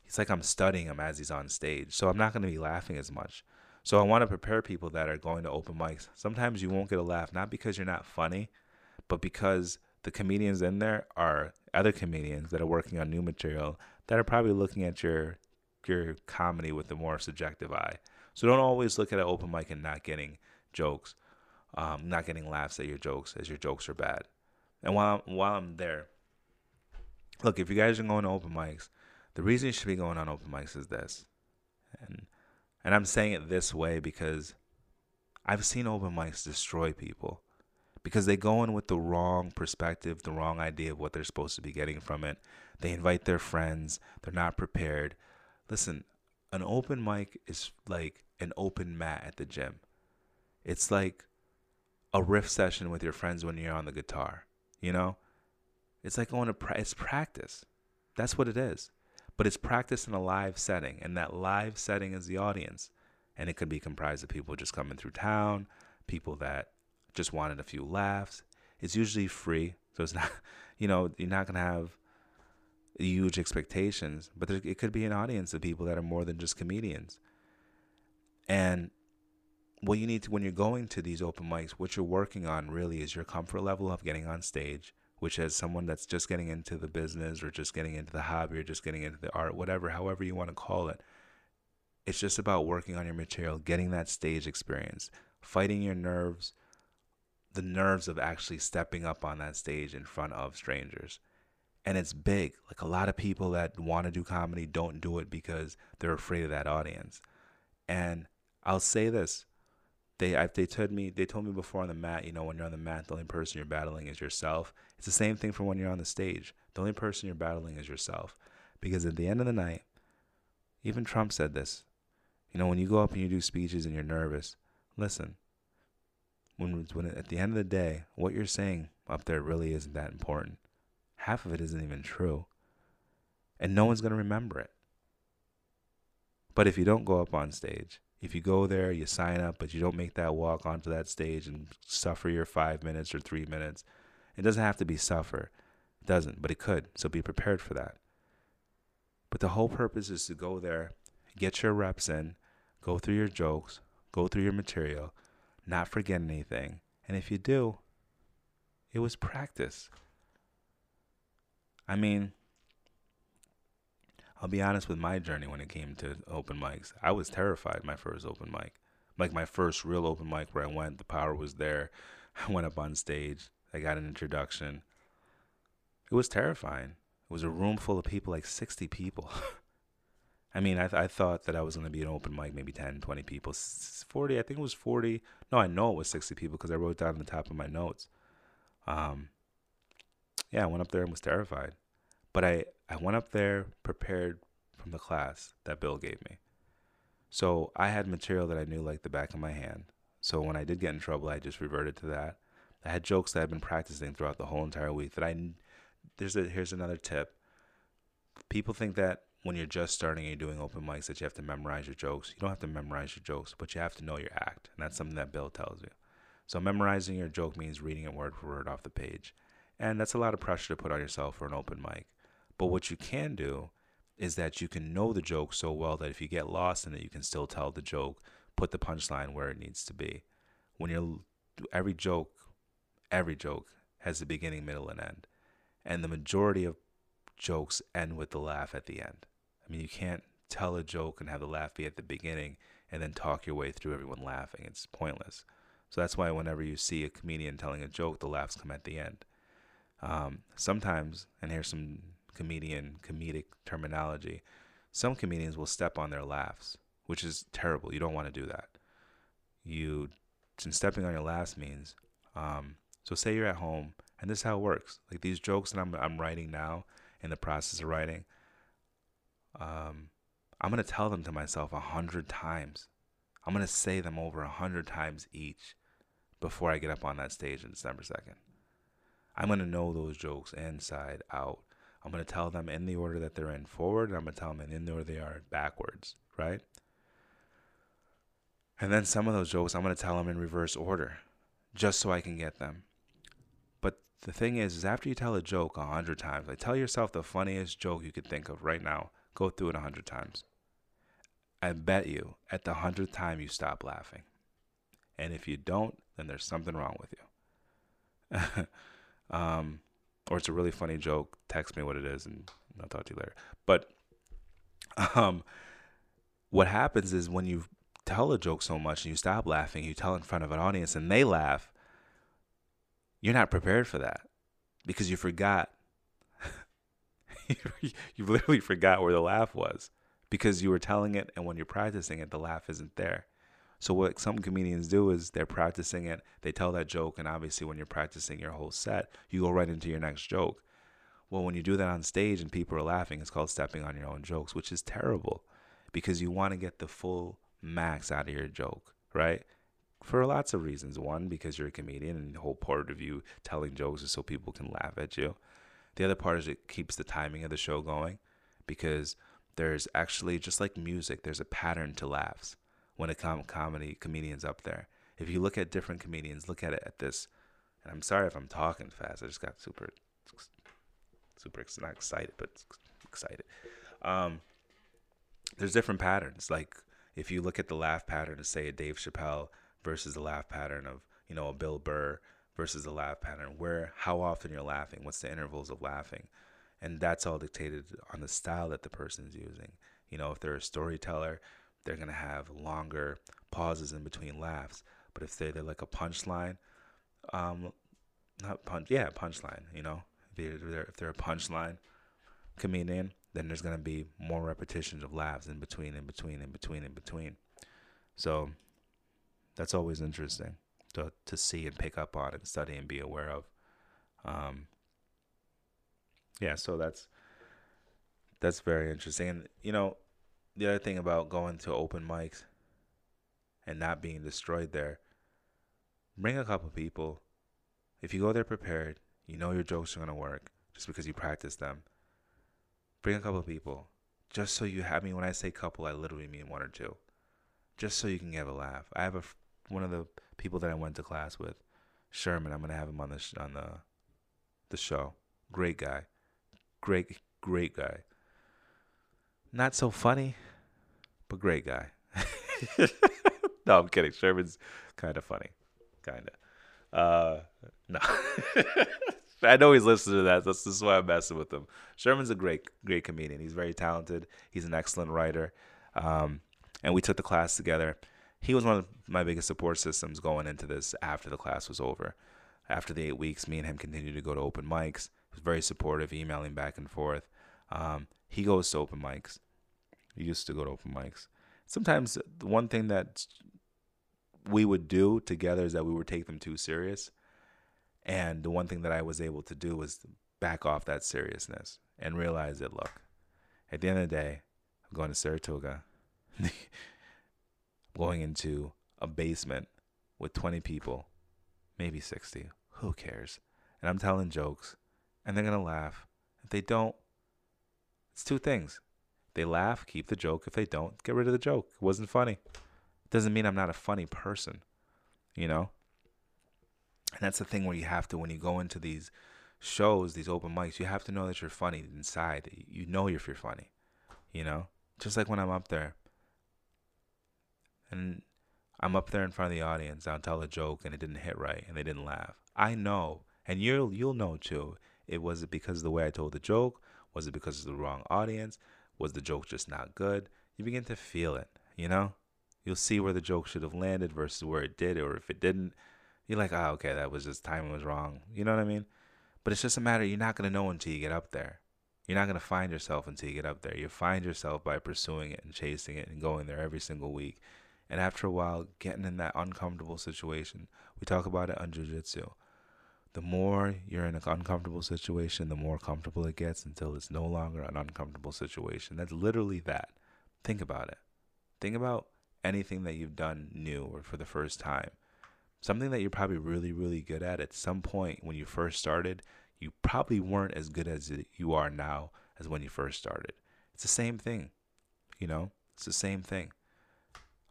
he's like I'm studying him as he's on stage. So I'm not going to be laughing as much. So I want to prepare people that are going to open mics. Sometimes you won't get a laugh, not because you're not funny, but because the comedians in there are other comedians that are working on new material that are probably looking at your your comedy with a more subjective eye. So don't always look at an open mic and not getting jokes, um, not getting laughs at your jokes as your jokes are bad. And while I'm, while I'm there, look, if you guys are going to open mics, the reason you should be going on open mics is this, and and I'm saying it this way because I've seen open mics destroy people because they go in with the wrong perspective, the wrong idea of what they're supposed to be getting from it. They invite their friends, they're not prepared. Listen, an open mic is like an open mat at the gym. It's like a riff session with your friends when you're on the guitar, you know? It's like going to pra- it's practice. That's what it is but it's practiced in a live setting, and that live setting is the audience. And it could be comprised of people just coming through town, people that just wanted a few laughs. It's usually free, so it's not, you know, you're not gonna have huge expectations, but there, it could be an audience of people that are more than just comedians. And what you need to, when you're going to these open mics, what you're working on really is your comfort level of getting on stage, which as someone that's just getting into the business or just getting into the hobby or just getting into the art, whatever, however you want to call it, it's just about working on your material, getting that stage experience, fighting your nerves, the nerves of actually stepping up on that stage in front of strangers. And it's big. Like a lot of people that want to do comedy don't do it because they're afraid of that audience. And I'll say this. They I, they told me they told me before on the mat, you know, when you're on the mat, the only person you're battling is yourself. It's the same thing for when you're on the stage. The only person you're battling is yourself. Because at the end of the night, even Trump said this. You know, when you go up and you do speeches and you're nervous, listen, when when at the end of the day, what you're saying up there really isn't that important. Half of it isn't even true. And no one's going to remember it. But if you don't go up on stage, if you go there, you sign up, but you don't make that walk onto that stage and suffer your five minutes or three minutes, it doesn't have to be suffer. It doesn't, but it could. So be prepared for that. But the whole purpose is to go there, get your reps in, go through your jokes, go through your material, not forget anything. And if you do, it was practice. I mean, I'll be honest with my journey when it came to open mics. I was terrified my first open mic. Like my first real open mic where I went, the power was there. I went up on stage. I got an introduction. It was terrifying. It was a room full of people, like 60 people. I mean, I, th- I thought that I was going to be an open mic, maybe 10, 20 people. 40, I think it was 40. No, I know it was 60 people because I wrote down on the top of my notes. Um, yeah, I went up there and was terrified. But I, I went up there prepared from the class that Bill gave me. So I had material that I knew like the back of my hand. So when I did get in trouble, I just reverted to that. I had jokes that I've been practicing throughout the whole entire week that I there's a here's another tip. People think that when you're just starting and you're doing open mics that you have to memorize your jokes. You don't have to memorize your jokes, but you have to know your act. And that's something that Bill tells you. So memorizing your joke means reading it word for word off the page. And that's a lot of pressure to put on yourself for an open mic. But what you can do is that you can know the joke so well that if you get lost in it, you can still tell the joke, put the punchline where it needs to be. When you're every joke, every joke has a beginning, middle, and end. And the majority of jokes end with the laugh at the end. I mean, you can't tell a joke and have the laugh be at the beginning and then talk your way through everyone laughing. It's pointless. So that's why whenever you see a comedian telling a joke, the laughs come at the end. Um, sometimes, and here's some comedian comedic terminology, some comedians will step on their laughs, which is terrible. You don't want to do that. You, and stepping on your laughs means, um, so say you're at home, and this is how it works. Like these jokes that I'm I'm writing now, in the process of writing, um, I'm to tell them to myself a hundred times. I'm to say them over a hundred times each before I get up on that stage on December 2nd. I'm to know those jokes inside out. I'm going to tell them in the order that they're in forward, and I'm going to tell them in the order they are backwards, right? And then some of those jokes I'm going to tell them in reverse order just so I can get them. But the thing is, is after you tell a joke a hundred times, like tell yourself the funniest joke you could think of right now. Go through it a hundred times. I bet you at the hundredth time you stop laughing. And if you don't, then there's something wrong with you. um, or it's a really funny joke. Text me what it is and I'll talk to you later. But um, what happens is when you tell a joke so much and you stop laughing, you tell it in front of an audience and they laugh, you're not prepared for that because you forgot you literally forgot where the laugh was because you were telling it, and when you're practicing it, the laugh isn't there. So what some comedians do is they're practicing it, they tell that joke, and obviously when you're practicing your whole set, you go right into your next joke. Well, when you do that on stage and people are laughing, it's called stepping on your own jokes, which is terrible because you want to get the full max out of your joke, right? For lots of reasons. One, because you're a comedian and the whole part of you telling jokes is so people can laugh at you. The other part is it keeps the timing of the show going because there's actually just like music, there's a pattern to laughs when it comes comedy comedians up there. If you look at different comedians, look at it at this. And I'm sorry if I'm talking fast. I just got super, super not excited, but excited. Um, there's different patterns. Like if you look at the laugh pattern of say a Dave Chappelle versus the laugh pattern of you know a Bill Burr versus the laugh pattern, where how often you're laughing, what's the intervals of laughing, and that's all dictated on the style that the person's using. You know, if they're a storyteller, they're gonna have longer pauses in between laughs. But if they're, they're like a punchline, um, not punch, yeah, punchline. You know, if they're, if they're a punchline comedian, then there's gonna be more repetitions of laughs in between, in between, in between, in between. So that's always interesting to to see and pick up on and study and be aware of. Um, yeah, so that's that's very interesting. And you know, the other thing about going to open mics and not being destroyed there, bring a couple people. If you go there prepared, you know your jokes are gonna work just because you practice them. Bring a couple people, just so you have me. When I say couple, I literally mean one or two, just so you can get a laugh. I have a one of the people that I went to class with, Sherman. I'm gonna have him on the on the the show. Great guy, great great guy. Not so funny, but great guy. no, I'm kidding. Sherman's kind of funny, kind of. Uh, no. I know he's listening to that. That's this is why I'm messing with him. Sherman's a great, great comedian. He's very talented. He's an excellent writer. Um, and we took the class together he was one of my biggest support systems going into this after the class was over. After the eight weeks, me and him continued to go to open mics. He was very supportive, emailing back and forth. Um, he goes to open mics. He used to go to open mics. Sometimes the one thing that we would do together is that we would take them too serious. And the one thing that I was able to do was back off that seriousness and realize that, look, at the end of the day, I'm going to Saratoga. going into a basement with 20 people, maybe 60. Who cares? And I'm telling jokes, and they're going to laugh. If they don't, it's two things. They laugh, keep the joke. If they don't, get rid of the joke. It wasn't funny. It doesn't mean I'm not a funny person, you know? And that's the thing where you have to, when you go into these shows, these open mics, you have to know that you're funny inside. You know if you're funny, you know? Just like when I'm up there and I'm up there in front of the audience, I'll tell a joke and it didn't hit right and they didn't laugh. I know, and you'll you'll know too. It was it because of the way I told the joke? Was it because of the wrong audience? Was the joke just not good? You begin to feel it, you know? You'll see where the joke should have landed versus where it did, or if it didn't, you're like, oh, okay, that was just timing was wrong. You know what I mean? But it's just a matter you're not gonna know until you get up there. You're not gonna find yourself until you get up there. You find yourself by pursuing it and chasing it and going there every single week and after a while, getting in that uncomfortable situation. We talk about it on jujitsu. The more you're in an uncomfortable situation, the more comfortable it gets until it's no longer an uncomfortable situation. That's literally that. Think about it. Think about anything that you've done new or for the first time. Something that you're probably really, really good at at some point when you first started, you probably weren't as good as you are now as when you first started. It's the same thing, you know? It's the same thing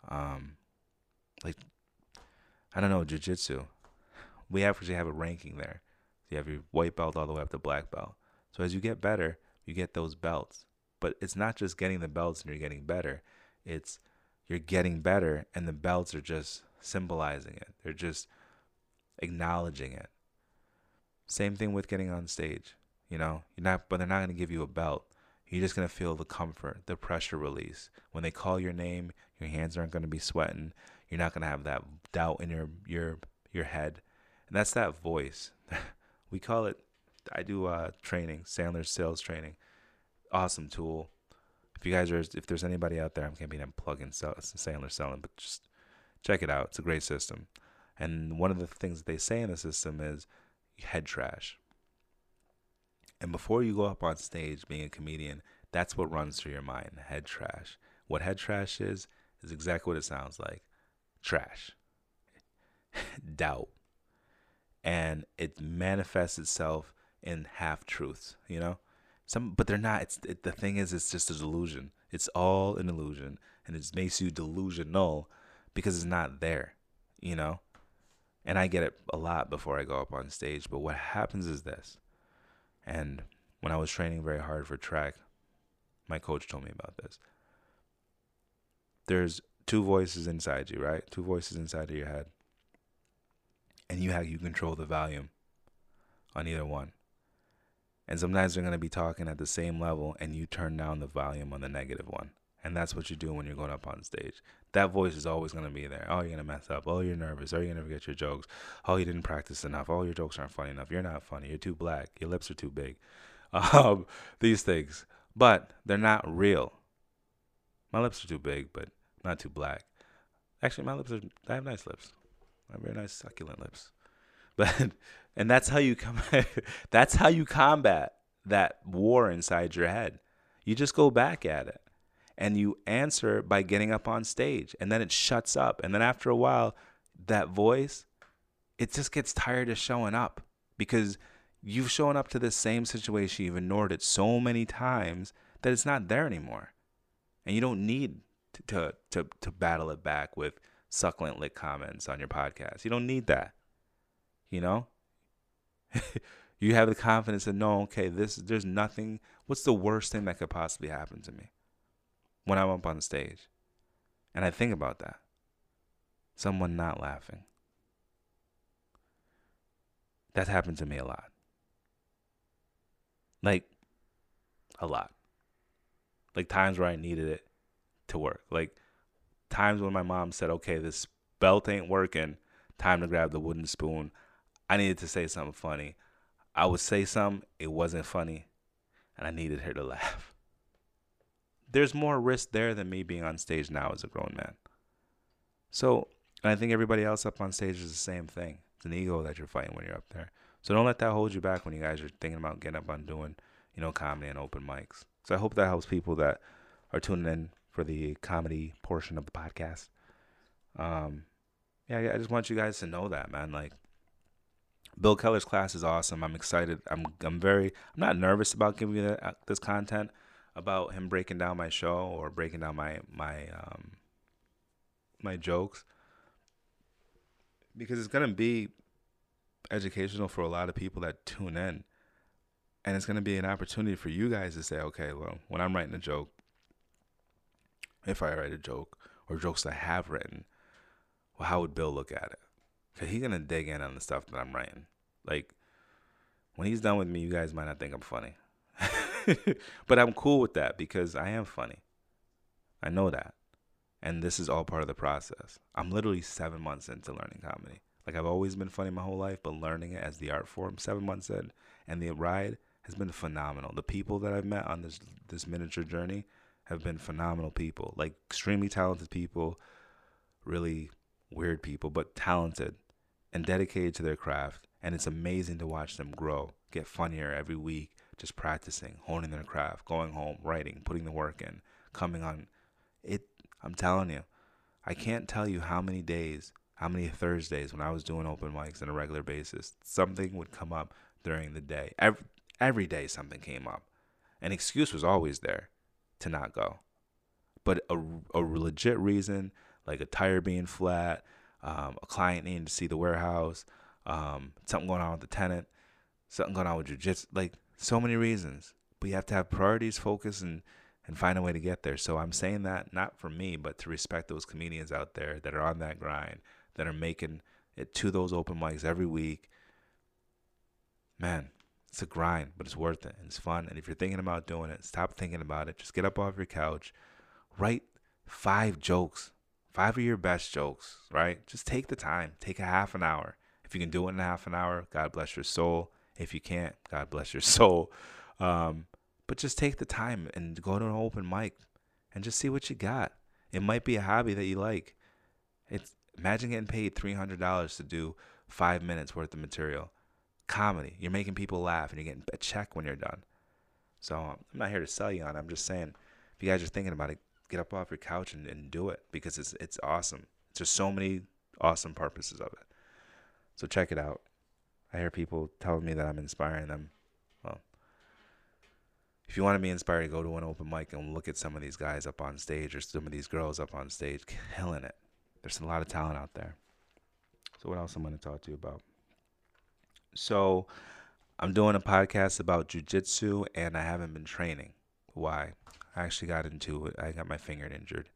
um, like I don't know, jujitsu. We actually have a ranking there. So you have your white belt all the way up to black belt. So as you get better, you get those belts. But it's not just getting the belts and you're getting better. It's you're getting better and the belts are just symbolizing it. They're just acknowledging it. Same thing with getting on stage. You know, you're not but they're not gonna give you a belt. You're just gonna feel the comfort, the pressure release. When they call your name, your hands aren't gonna be sweating. You're not gonna have that doubt in your your your head, and that's that voice. we call it. I do uh, training, Sandler sales training. Awesome tool. If you guys are, if there's anybody out there, I'm be I'm plugging Sandler selling, but just check it out. It's a great system. And one of the things that they say in the system is head trash. And before you go up on stage being a comedian, that's what runs through your mind head trash. What head trash is, is exactly what it sounds like trash, doubt. And it manifests itself in half truths, you know? Some, but they're not. It's it, the thing is, it's just a delusion. It's all an illusion, and it makes you delusional because it's not there, you know. And I get it a lot before I go up on stage. But what happens is this: and when I was training very hard for track, My coach told me about this. There's two voices inside you, right? Two voices inside of your head. And you have you control the volume on either one. And sometimes they're going to be talking at the same level and you turn down the volume on the negative one. And that's what you do when you're going up on stage. That voice is always going to be there. Oh, you're going to mess up. Oh, you're nervous. Oh, you're going to forget your jokes. Oh, you didn't practice enough. Oh, your jokes aren't funny enough. You're not funny. You're too black. Your lips are too big. Um, these things. But they're not real. My lips are too big, but not too black. Actually, my lips are, I have nice lips. Very nice, succulent lips. But, and that's how you come, that's how you combat that war inside your head. You just go back at it and you answer by getting up on stage and then it shuts up and then after a while that voice it just gets tired of showing up because you've shown up to the same situation you've ignored it so many times that it's not there anymore and you don't need to to to, to battle it back with succulent lit comments on your podcast you don't need that you know you have the confidence to know okay this there's nothing what's the worst thing that could possibly happen to me when I'm up on stage. And I think about that. Someone not laughing. That happened to me a lot. Like, a lot. Like, times where I needed it to work. Like, times when my mom said, okay, this belt ain't working. Time to grab the wooden spoon. I needed to say something funny. I would say something, it wasn't funny, and I needed her to laugh there's more risk there than me being on stage now as a grown man. So, and I think everybody else up on stage is the same thing. It's an ego that you're fighting when you're up there. So don't let that hold you back when you guys are thinking about getting up on doing, you know, comedy and open mics. So I hope that helps people that are tuning in for the comedy portion of the podcast. Um, yeah, I just want you guys to know that, man. Like, Bill Keller's class is awesome. I'm excited. I'm I'm very I'm not nervous about giving you that, uh, this content about him breaking down my show or breaking down my my um, my jokes because it's gonna be educational for a lot of people that tune in, and it's gonna be an opportunity for you guys to say, okay, well, when I'm writing a joke, if I write a joke or jokes I have written, well, how would Bill look at it? Cause he's gonna dig in on the stuff that I'm writing. Like when he's done with me, you guys might not think I'm funny. but I'm cool with that because I am funny. I know that. And this is all part of the process. I'm literally seven months into learning comedy. Like I've always been funny my whole life, but learning it as the art form, seven months in, and the ride has been phenomenal. The people that I've met on this this miniature journey have been phenomenal people, like extremely talented people, really weird people, but talented and dedicated to their craft. And it's amazing to watch them grow, get funnier every week, just practicing, honing their craft, going home, writing, putting the work in, coming on. It. I'm telling you, I can't tell you how many days, how many Thursdays when I was doing open mics on a regular basis, something would come up during the day. Every every day something came up. An excuse was always there to not go, but a a legit reason like a tire being flat, um, a client needing to see the warehouse, um, something going on with the tenant, something going on with jujitsu, like so many reasons. But you have to have priorities, focus, and and find a way to get there. So I'm saying that not for me, but to respect those comedians out there that are on that grind, that are making it to those open mics every week. Man, it's a grind, but it's worth it and it's fun. And if you're thinking about doing it, stop thinking about it. Just get up off your couch, write five jokes, five of your best jokes, right? Just take the time, take a half an hour. If you can do it in a half an hour, God bless your soul. If you can't, God bless your soul. Um, but just take the time and go to an open mic and just see what you got. It might be a hobby that you like. It's imagine getting paid three hundred dollars to do five minutes worth of material. Comedy. You're making people laugh and you're getting a check when you're done. So I'm not here to sell you on. It. I'm just saying, if you guys are thinking about it, get up off your couch and, and do it because it's it's awesome. There's so many awesome purposes of it. So check it out. I hear people telling me that I'm inspiring them. Well, if you want to be inspired, go to an open mic and look at some of these guys up on stage or some of these girls up on stage killing it. There's a lot of talent out there. So, what else I'm going to talk to you about? So, I'm doing a podcast about jujitsu and I haven't been training. why. I actually got into it. I got my finger injured.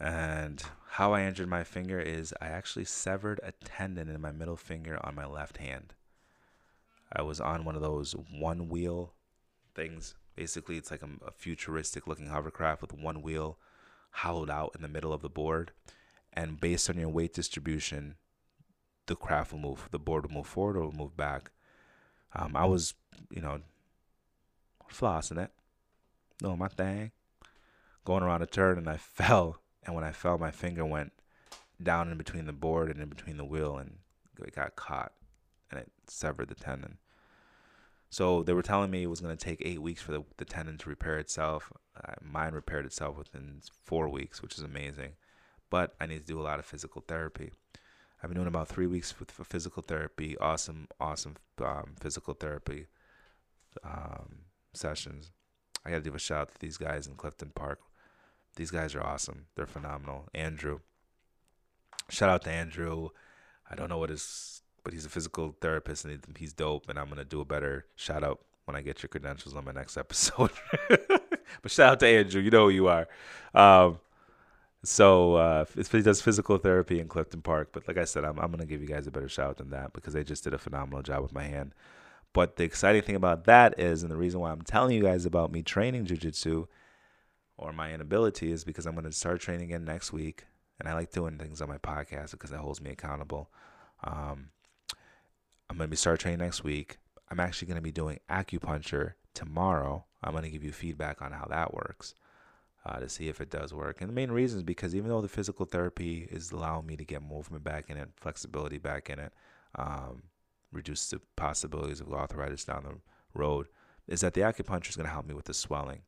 And how I injured my finger is I actually severed a tendon in my middle finger on my left hand. I was on one of those one wheel things. Basically, it's like a, a futuristic looking hovercraft with one wheel hollowed out in the middle of the board. And based on your weight distribution, the craft will move, the board will move forward or will move back. Um, I was, you know, flossing it, doing my thing, going around a turn, and I fell. And when I fell, my finger went down in between the board and in between the wheel, and it got caught, and it severed the tendon. So they were telling me it was going to take eight weeks for the, the tendon to repair itself. Uh, mine repaired itself within four weeks, which is amazing. But I need to do a lot of physical therapy. I've been doing about three weeks with physical therapy. Awesome, awesome um, physical therapy um, sessions. I got to give a shout out to these guys in Clifton Park. These guys are awesome. They're phenomenal. Andrew. Shout out to Andrew. I don't know what his, but he's a physical therapist and he's dope. And I'm gonna do a better shout out when I get your credentials on my next episode. but shout out to Andrew. You know who you are. Um, so uh, he does physical therapy in Clifton Park. But like I said, I'm, I'm going to give you guys a better shout than that because they just did a phenomenal job with my hand. But the exciting thing about that is, and the reason why I'm telling you guys about me training jujitsu or my inability is because I'm going to start training again next week. And I like doing things on my podcast because it holds me accountable. Um, I'm going to be start training next week. I'm actually going to be doing acupuncture tomorrow. I'm going to give you feedback on how that works uh, to see if it does work. And the main reason is because even though the physical therapy is allowing me to get movement back in it, flexibility back in it, um, reduce the possibilities of arthritis down the road, is that the acupuncture is going to help me with the swelling.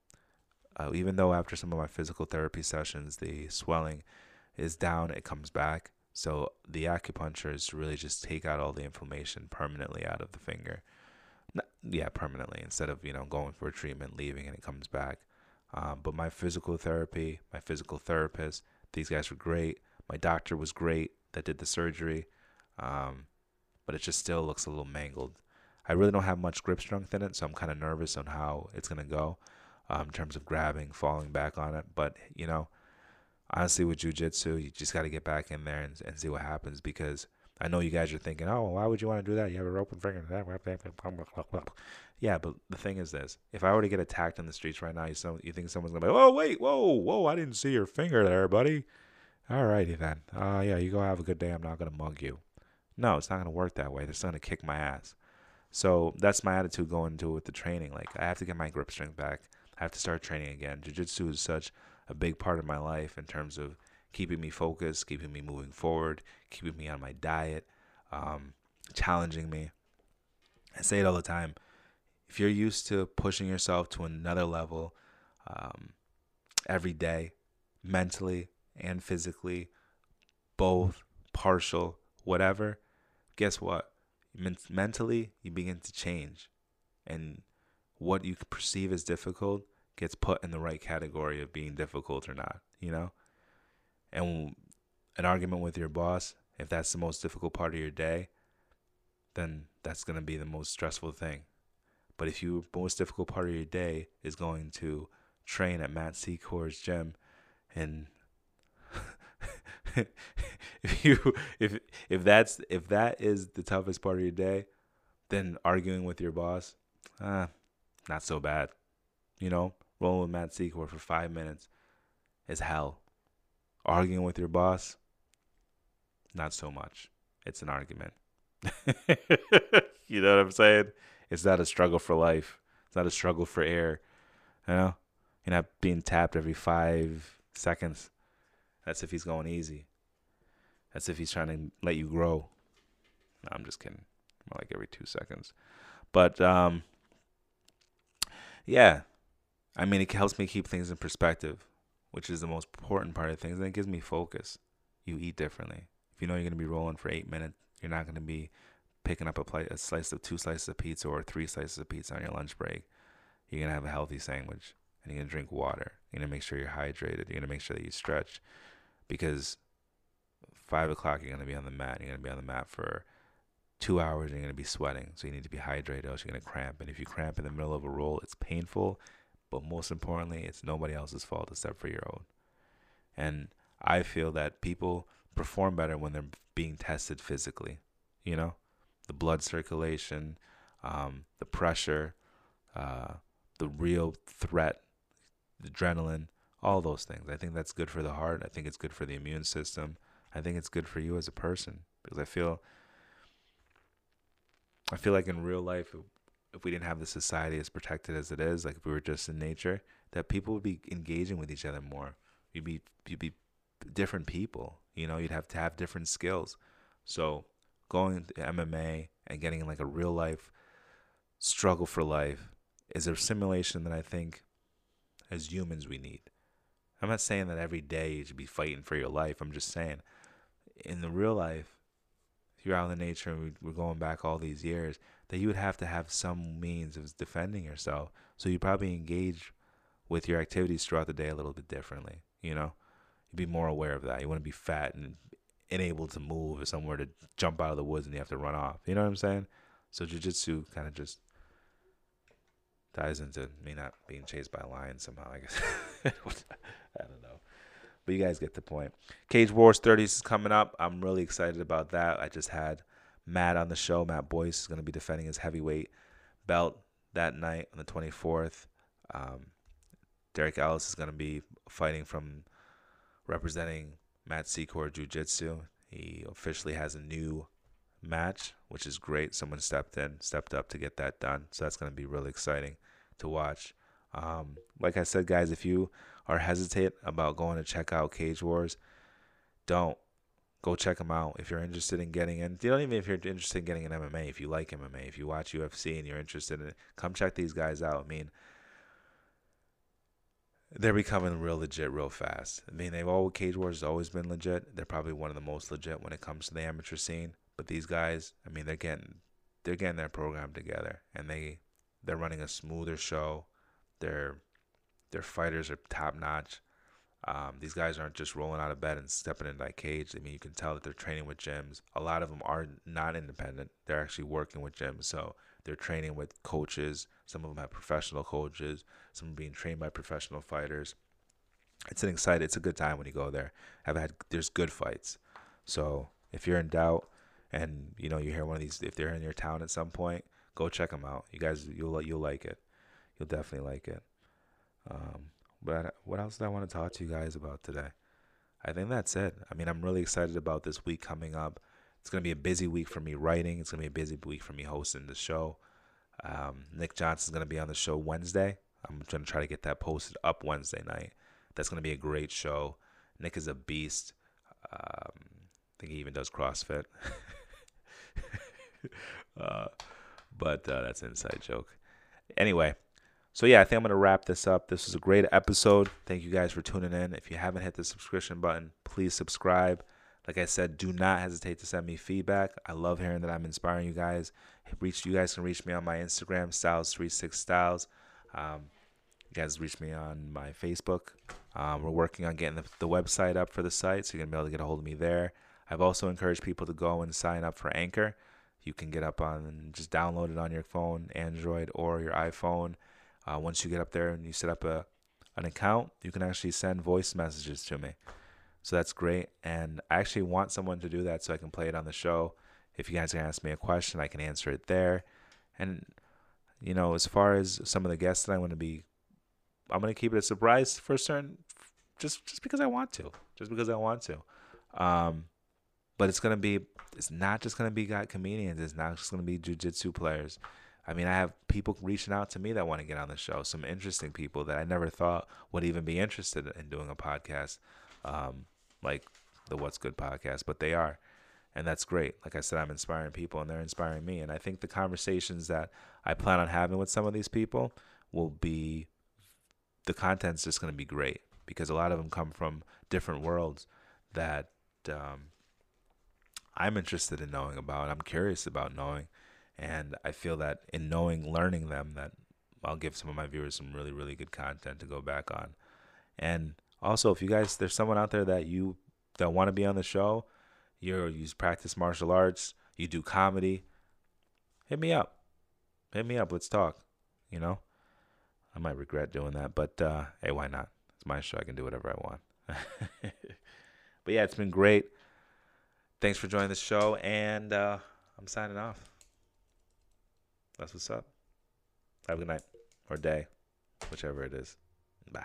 Uh, even though after some of my physical therapy sessions, the swelling is down, it comes back. So the acupuncture is to really just take out all the inflammation permanently out of the finger. Not, yeah, permanently instead of you know going for a treatment, leaving, and it comes back. Um, but my physical therapy, my physical therapist, these guys were great. My doctor was great that did the surgery, um, but it just still looks a little mangled. I really don't have much grip strength in it, so I'm kind of nervous on how it's gonna go um, in terms of grabbing, falling back on it. But you know, honestly, with jujitsu, you just got to get back in there and, and see what happens because I know you guys are thinking, oh, why would you want to do that? You have a open finger. Yeah, but the thing is this: if I were to get attacked in the streets right now, you so you think someone's gonna be, oh wait, whoa, whoa, I didn't see your finger there, buddy. All righty then. Uh, yeah, you go have a good day. I'm not gonna mug you. No, it's not gonna work that way. They're still gonna kick my ass. So that's my attitude going into it with the training. Like I have to get my grip strength back. I have to start training again. Jiu-jitsu is such a big part of my life in terms of keeping me focused, keeping me moving forward, keeping me on my diet, um, challenging me. I say it all the time. If you're used to pushing yourself to another level um, every day, mentally and physically, both, partial, whatever, guess what? mentally, you begin to change. And what you perceive as difficult gets put in the right category of being difficult or not, you know? And an argument with your boss, if that's the most difficult part of your day, then that's going to be the most stressful thing. But if your most difficult part of your day is going to train at Matt Secor's gym and if you if if that's if that is the toughest part of your day, then arguing with your boss, ah, not so bad. You know, rolling with Matt Secor for five minutes is hell. Arguing with your boss, not so much. It's an argument. you know what I'm saying? It's not a struggle for life. It's not a struggle for air. You know? You're not being tapped every five seconds. That's if he's going easy. That's if he's trying to let you grow. No, I'm just kidding. More like every two seconds. But um yeah. I mean it helps me keep things in perspective which is the most important part of things. And it gives me focus. You eat differently. If you know you're going to be rolling for eight minutes, you're not going to be picking up a, plate, a slice of two slices of pizza or three slices of pizza on your lunch break. You're going to have a healthy sandwich and you're going to drink water. You're going to make sure you're hydrated. You're going to make sure that you stretch because five o'clock, you're going to be on the mat. You're going to be on the mat for two hours and you're going to be sweating. So you need to be hydrated, else you're going to cramp. And if you cramp in the middle of a roll, it's painful but most importantly, it's nobody else's fault except for your own. And I feel that people perform better when they're being tested physically. You know, the blood circulation, um, the pressure, uh, the real threat, the adrenaline, all those things. I think that's good for the heart. I think it's good for the immune system. I think it's good for you as a person because I feel I feel like in real life if we didn't have the society as protected as it is, like if we were just in nature, that people would be engaging with each other more. You'd be you'd be different people. You know, you'd have to have different skills. So going to MMA and getting in like a real life struggle for life is a simulation that I think as humans we need. I'm not saying that every day you should be fighting for your life. I'm just saying in the real life, if you're out in the nature and we're going back all these years, that you would have to have some means of defending yourself. So you probably engage with your activities throughout the day a little bit differently. You know, you'd be more aware of that. You to be fat and unable to move or somewhere to jump out of the woods and you have to run off. You know what I'm saying? So jujitsu kind of just ties into me not being chased by a lion somehow. I guess I don't know, but you guys get the point. Cage Wars 30s is coming up. I'm really excited about that. I just had Matt on the show. Matt Boyce is going to be defending his heavyweight belt that night on the 24th. Um, Derek Ellis is going to be fighting from representing Matt Secor Jiu Jitsu. He officially has a new match, which is great. Someone stepped in, stepped up to get that done. So that's going to be really exciting to watch. Um, like I said, guys, if you are hesitant about going to check out Cage Wars, don't go check them out if you're interested in getting in. You don't even if you're interested in getting in MMA. If you like MMA, if you watch UFC and you're interested in it, come check these guys out. I mean, they're becoming real legit real fast. I mean, they've all Cage Wars has always been legit. They're probably one of the most legit when it comes to the amateur scene. But these guys, I mean, they're getting they're getting their program together, and they they're running a smoother show. Their their fighters are top notch. Um, these guys aren't just rolling out of bed and stepping into that cage. I mean, you can tell that they're training with gyms. A lot of them are not independent; they're actually working with gyms. So they're training with coaches. Some of them have professional coaches. Some are being trained by professional fighters. It's an exciting. It's a good time when you go there. I've had there's good fights. So if you're in doubt, and you know you hear one of these, if they're in your town at some point, go check them out. You guys, you'll you'll like it. You'll definitely like it. Um, but what else did I want to talk to you guys about today? I think that's it. I mean, I'm really excited about this week coming up. It's going to be a busy week for me writing. It's going to be a busy week for me hosting the show. Um, Nick Johnson's going to be on the show Wednesday. I'm going to try to get that posted up Wednesday night. That's going to be a great show. Nick is a beast. Um, I think he even does CrossFit. uh, but uh, that's an inside joke. Anyway, so yeah, I think I'm gonna wrap this up. This was a great episode. Thank you guys for tuning in. If you haven't hit the subscription button, please subscribe. Like I said, do not hesitate to send me feedback. I love hearing that I'm inspiring you guys. Reach you guys can reach me on my Instagram, Styles36Styles. Um, you guys reach me on my Facebook. Um, we're working on getting the, the website up for the site, so you're gonna be able to get a hold of me there. I've also encouraged people to go and sign up for Anchor. You can get up on just download it on your phone, Android or your iPhone. Uh, once you get up there and you set up a an account, you can actually send voice messages to me. So that's great. And I actually want someone to do that so I can play it on the show. If you guys can ask me a question, I can answer it there. And you know, as far as some of the guests that I want to be, I'm gonna keep it a surprise for certain, just just because I want to, just because I want to. Um, but it's gonna be, it's not just gonna be got comedians. It's not just gonna be jujitsu players. I mean, I have people reaching out to me that want to get on the show. Some interesting people that I never thought would even be interested in doing a podcast, um, like the What's Good podcast, but they are. And that's great. Like I said, I'm inspiring people and they're inspiring me. And I think the conversations that I plan on having with some of these people will be the content's just going to be great because a lot of them come from different worlds that um, I'm interested in knowing about. I'm curious about knowing and I feel that in knowing, learning them, that I'll give some of my viewers some really, really good content to go back on. And also, if you guys, there's someone out there that you that want to be on the show, you're you practice martial arts, you do comedy, hit me up, hit me up. Let's talk. You know, I might regret doing that, but uh, hey, why not? It's my show. I can do whatever I want. but yeah, it's been great. Thanks for joining the show, and uh, I'm signing off. That's what's up. Have a good night or day, whichever it is. Bye.